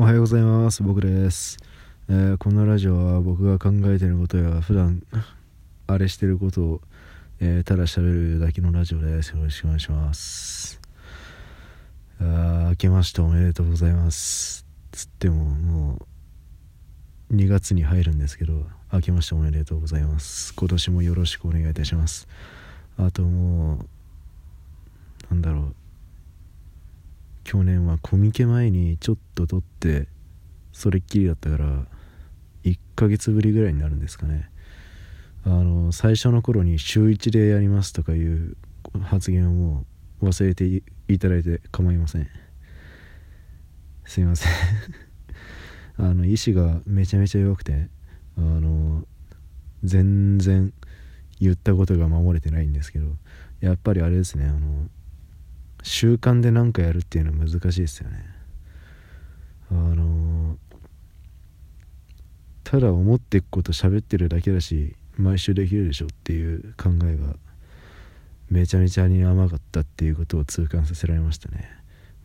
おはようございます。僕です、えーこのラジオは僕が考えてることや普段 あれしてることを、えーただ喋るだけのラジオです。よろしくお願いします。あー明けましておめでとうございます。つってももう2月に入るんですけど明けましておめでとうございます。今年もよろしくお願いいたします。あともうなんだろう。去年はコミケ前にちょっと撮ってそれっきりだったから1ヶ月ぶりぐらいになるんですかね。あの最初の頃に週1でやりますとかいう発言をもう忘れていただいて構いません。すいません。あの意志がめちゃめちゃ弱くてあの全然言ったことが守れてないんですけどやっぱりあれですねあの習慣で何かやるっていうのは難しいですよね。あのただ思っていくこと喋ってるだけだし毎週できるでしょっていう考えがめちゃめちゃに甘かったっていうことを痛感させられましたね。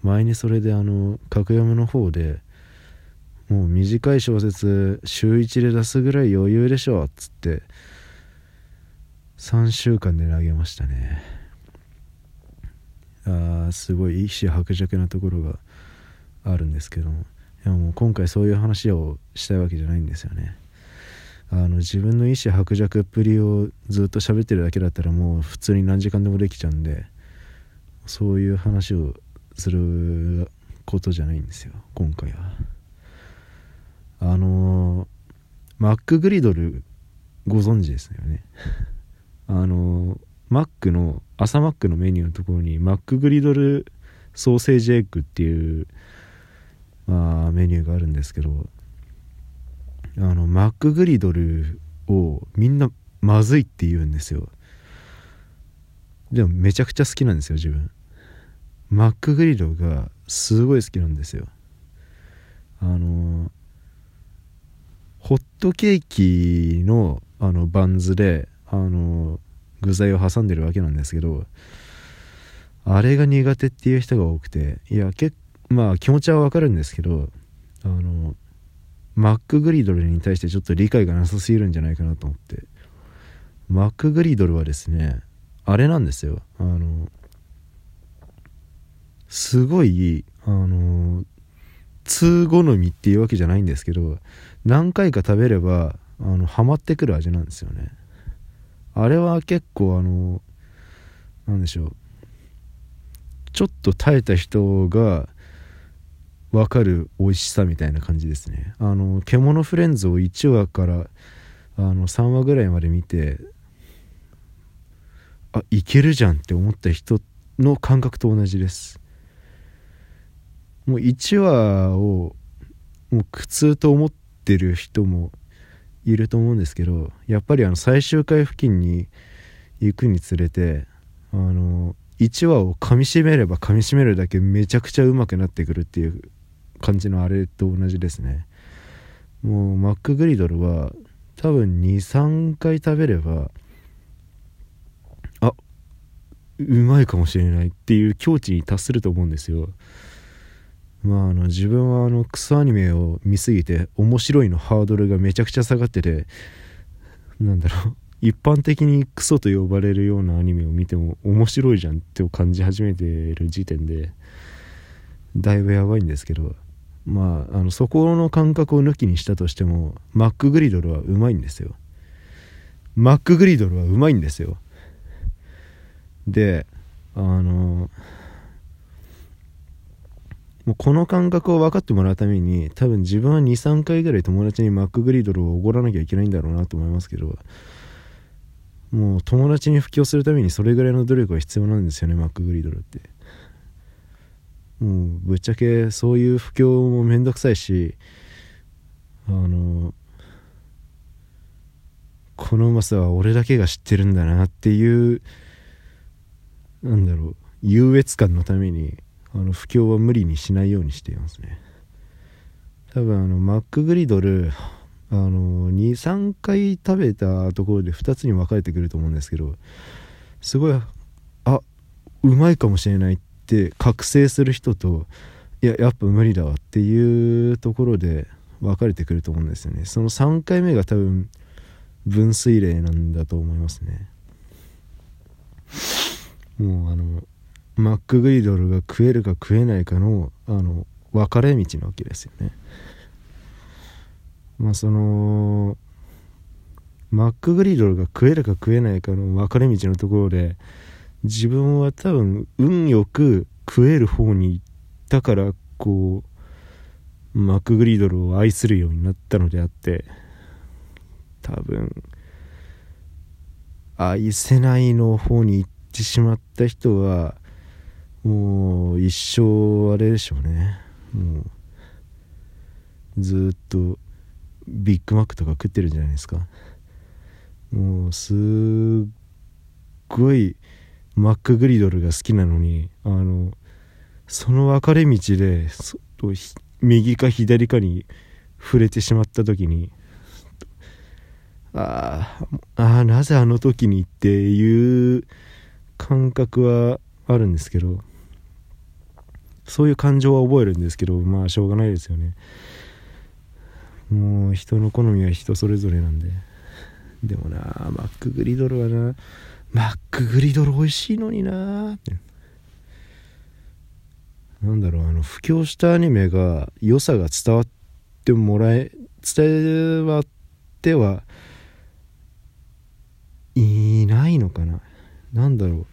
前にそれであの格読むの方でもう短い小説週1で出すぐらい余裕でしょっつって3週間で投げましたね。あすごい意志薄弱なところがあるんですけども。いやもう今回そういう話をしたいわけじゃないんですよね。あの自分の意志薄弱っぷりをずっと喋ってるだけだったらもう普通に何時間でもできちゃうんでそういう話をすることじゃないんですよ今回は。あのマックグリドルご存知ですよね。マックの朝マックのメニューのところにマックグリドルソーセージエッグっていう、まあ、メニューがあるんですけどあのマックグリドルをみんなまずいって言うんですよ。でもめちゃくちゃ好きなんですよ自分。マックグリドルがすごい好きなんですよ。あのホットケーキのあのバンズであの具材を挟んでるわけなんですけどあれが苦手っていう人が多くていやけまあ気持ちはわかるんですけどあのマックグリドルに対してちょっと理解がなさすぎるんじゃないかなと思って。マックグリドルはですねあれなんですよ。あのすごいあの通好みっていうわけじゃないんですけど何回か食べればあのハマってくる味なんですよね。あれは結構あのなんでしょう。ちょっと耐えた人が分かる美味しさみたいな感じですね。あの「獣フレンズ」を1話からあの3話ぐらいまで見てあいけるじゃんって思った人の感覚と同じです。もう1話をもう苦痛と思ってる人もいると思うんですけどやっぱりあの最終回付近に行くにつれてあの1話を噛みしめれば噛みしめるだけめちゃくちゃうまくなってくるっていう感じのあれと同じですね。もうマックグリドルは多分23回食べればあうまいかもしれないっていう境地に達すると思うんですよ。まああの自分はあのクソアニメを見すぎて面白いのハードルがめちゃくちゃ下がっててなんだろう一般的にクソと呼ばれるようなアニメを見ても面白いじゃんって感じ始めてる時点でだいぶやばいんですけどまああのそこの感覚を抜きにしたとしてもマックグリドルはうまいんですよ。マックグリドルはうまいんですよ。であのもうこの感覚を分かってもらうために多分自分は23回ぐらい友達にマックグリードルをおごらなきゃいけないんだろうなと思いますけどもう友達に布教するためにそれぐらいの努力が必要なんですよねマックグリードルって。もうぶっちゃけそういう布教もめんどくさいしあのこのうまさは俺だけが知ってるんだなっていうなんだろう優越感のためにあの布教は無理にしないようにしていますね。多分あのマックグリドルあの23回食べたところで2つに分かれてくると思うんですけどすごいあうまいかもしれないって覚醒する人といややっぱ無理だわっていうところで分かれてくると思うんですよね。その3回目が多分分水嶺なんだと思いますね。もうあのマックグリドルが食えるか食えないかのあの分かれ道なわけですよね。まあそのマックグリドルが食えるか食えないかの分かれ道のところで自分は多分運よく食える方に行ったからこうマックグリドルを愛するようになったのであって多分愛せないの方に行ってしまった人はもう一生あれでしょうね。もうずっとビッグマックとか食ってるんじゃないですか。もうすっごいマックグリドルが好きなのにあのその分かれ道で右か左かに触れてしまった時にああなぜあの時にっていう感覚はあるんですけど。そういう感情は覚えるんですけどまあしょうがないですよね。もう人の好みは人それぞれなんで。でもなマックグリドルはなマックグリドル美味しいのにな。ってなんだろうあの布教したアニメが良さが伝わってもらえ伝わってはいないのかな。なんだろ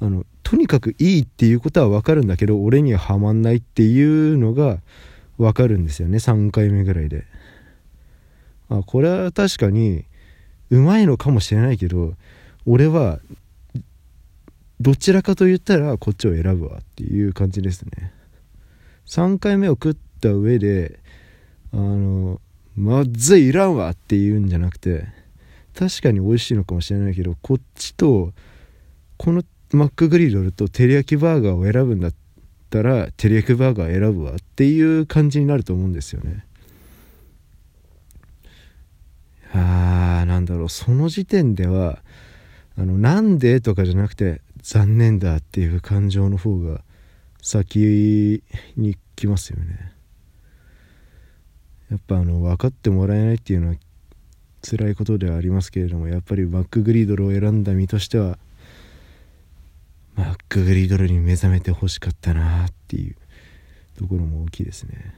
うあのとにかくいいっていうことは分かるんだけど俺にはハマんないっていうのが分かるんですよね。3回目ぐらいで。あこれは確かにうまいのかもしれないけど俺はどちらかと言ったらこっちを選ぶわっていう感じですね。3回目を食った上であのまずいいらんわって言うんじゃなくて確かに美味しいのかもしれないけどこっちとこのマックグリドルと照り焼きバーガーを選ぶんだったら照り焼きバーガー選ぶわっていう感じになると思うんですよね。あーなんだろう。その時点ではあのなんでとかじゃなくて残念だっていう感情の方が先に来ますよね。やっぱあの分かってもらえないっていうのは辛いことではありますけれどもやっぱりマックグリードルを選んだ身としてはマックグリドルに目覚めてほしかったなっていうところも大きいですね。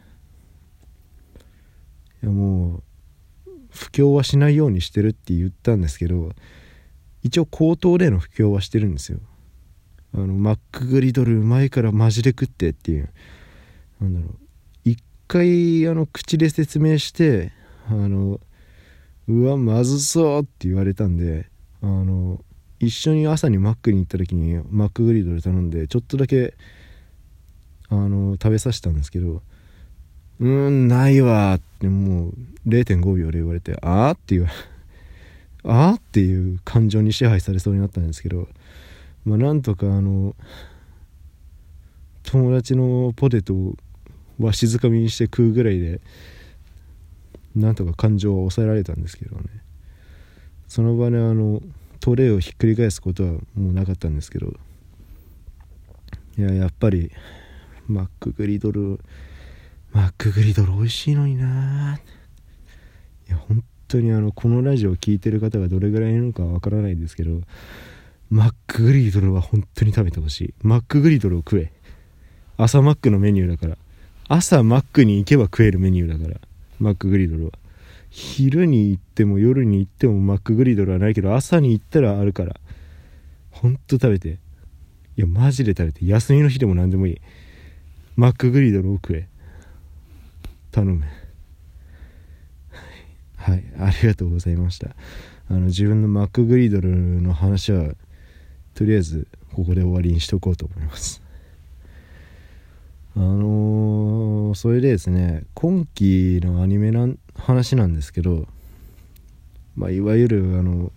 いやもう布教はしないようにしてるって言ったんですけど一応口頭での布教はしてるんですよ。あのマックグリドルうまいからマジで食ってっていう。なんだろう。一回あの口で説明してあのうわまずそうって言われたんであの一緒に朝にマックに行った時にマックグリドル頼んでちょっとだけあの食べさせたんですけど「うんないわ」ってもう0.5秒で言われて「ああ?」って言われ ああっていう感情に支配されそうになったんですけどまあなんとかあの友達のポテトをわしづかみにして食うぐらいでなんとか感情は抑えられたんですけどねその場であのトレイをひっくり返すことはもうなかったんですけどいややっぱりマックグリドルマックグリドル美味しいのにないや本当にあのこのラジオを聴いてる方がどれぐらいいるのかわからないですけどマックグリドルは本当に食べてほしい。マックグリドルを食え。朝マックのメニューだから。朝マックに行けば食えるメニューだから。マックグリドルは。昼に行っても夜に行ってもマックグリドルはないけど朝に行ったらあるから。ほんと食べて。いやマジで食べて。休みの日でも何でもいい。マックグリドルを食え頼む。はい。ありがとうございました。あの自分のマックグリドルの話はとりあえずここで終わりにしとこうと思います。あのー、それでですね今期のアニメの話なんですけど、まあ、いわゆるあの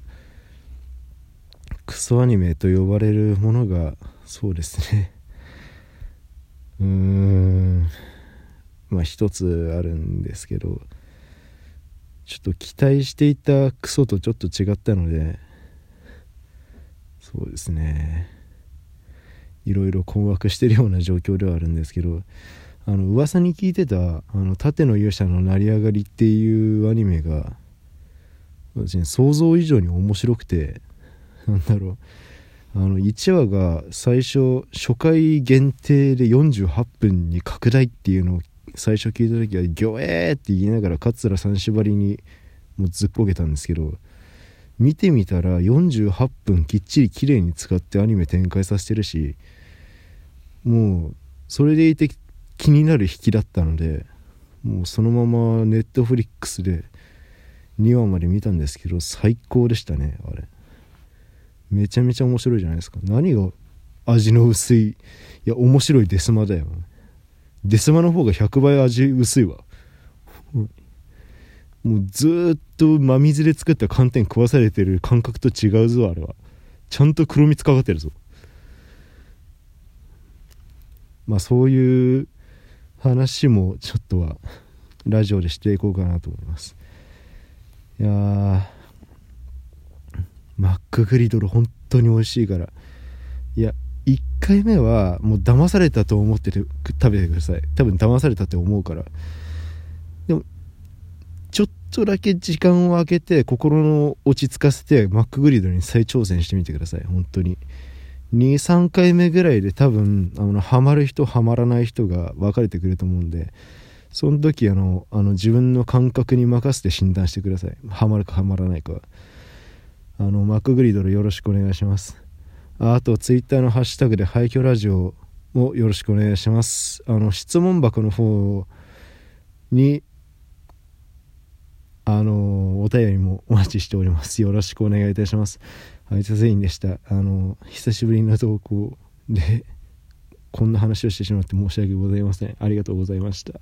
クソアニメと呼ばれるものがそうですね。うーん。まあ一つあるんですけどちょっと期待していたクソとちょっと違ったのでそうですね。いろいろ困惑してるような状況ではあるんですけどあの噂に聞いてた「あの盾の勇者の成り上がり」っていうアニメが私、ね、想像以上に面白くてなんだろうあの1話が最初初回限定で48分に拡大っていうのを最初聞いた時は「ギョエー!」って言いながら桂三縛りにもうずっこけたんですけど見てみたら48分きっちり綺麗に使ってアニメ展開させてるしもうそれでいて気になる引きだったのでもうそのままネットフリックスで2話まで見たんですけど最高でしたねあれ。めちゃめちゃ面白いじゃないですか。何が味の薄いいや面白いデスマだよ。デスマの方が100倍味薄いわ。もうずっと真水で作った寒天食わされてる感覚と違うぞあれは。ちゃんと黒蜜かかってるぞ。まあそういう話もちょっとはラジオでしていこうかなと思います。いやマックグリドル本当に美味しいから。いや1回目はもう騙されたと思ってて食べてください。多分騙されたって思うから。でもちょっとだけ時間を空けて心の落ち着かせてマックグリドルに再挑戦してみてください。本当に。23回目ぐらいで多分あのハマる人ハマらない人が分かれてくると思うんでその時あのあの自分の感覚に任せて診断してください。ハマるかハマらないかあのマックグリドルよろしくお願いします。あとツイッターのハッシュタグで廃墟ラジオもよろしくお願いします。あの質問箱の方にあのお便りもお待ちしております。よろしくお願いいたします。はい、ザゼインでした。あの、久しぶりの投稿で、こんな話をしてしまって申し訳ございません。ありがとうございました。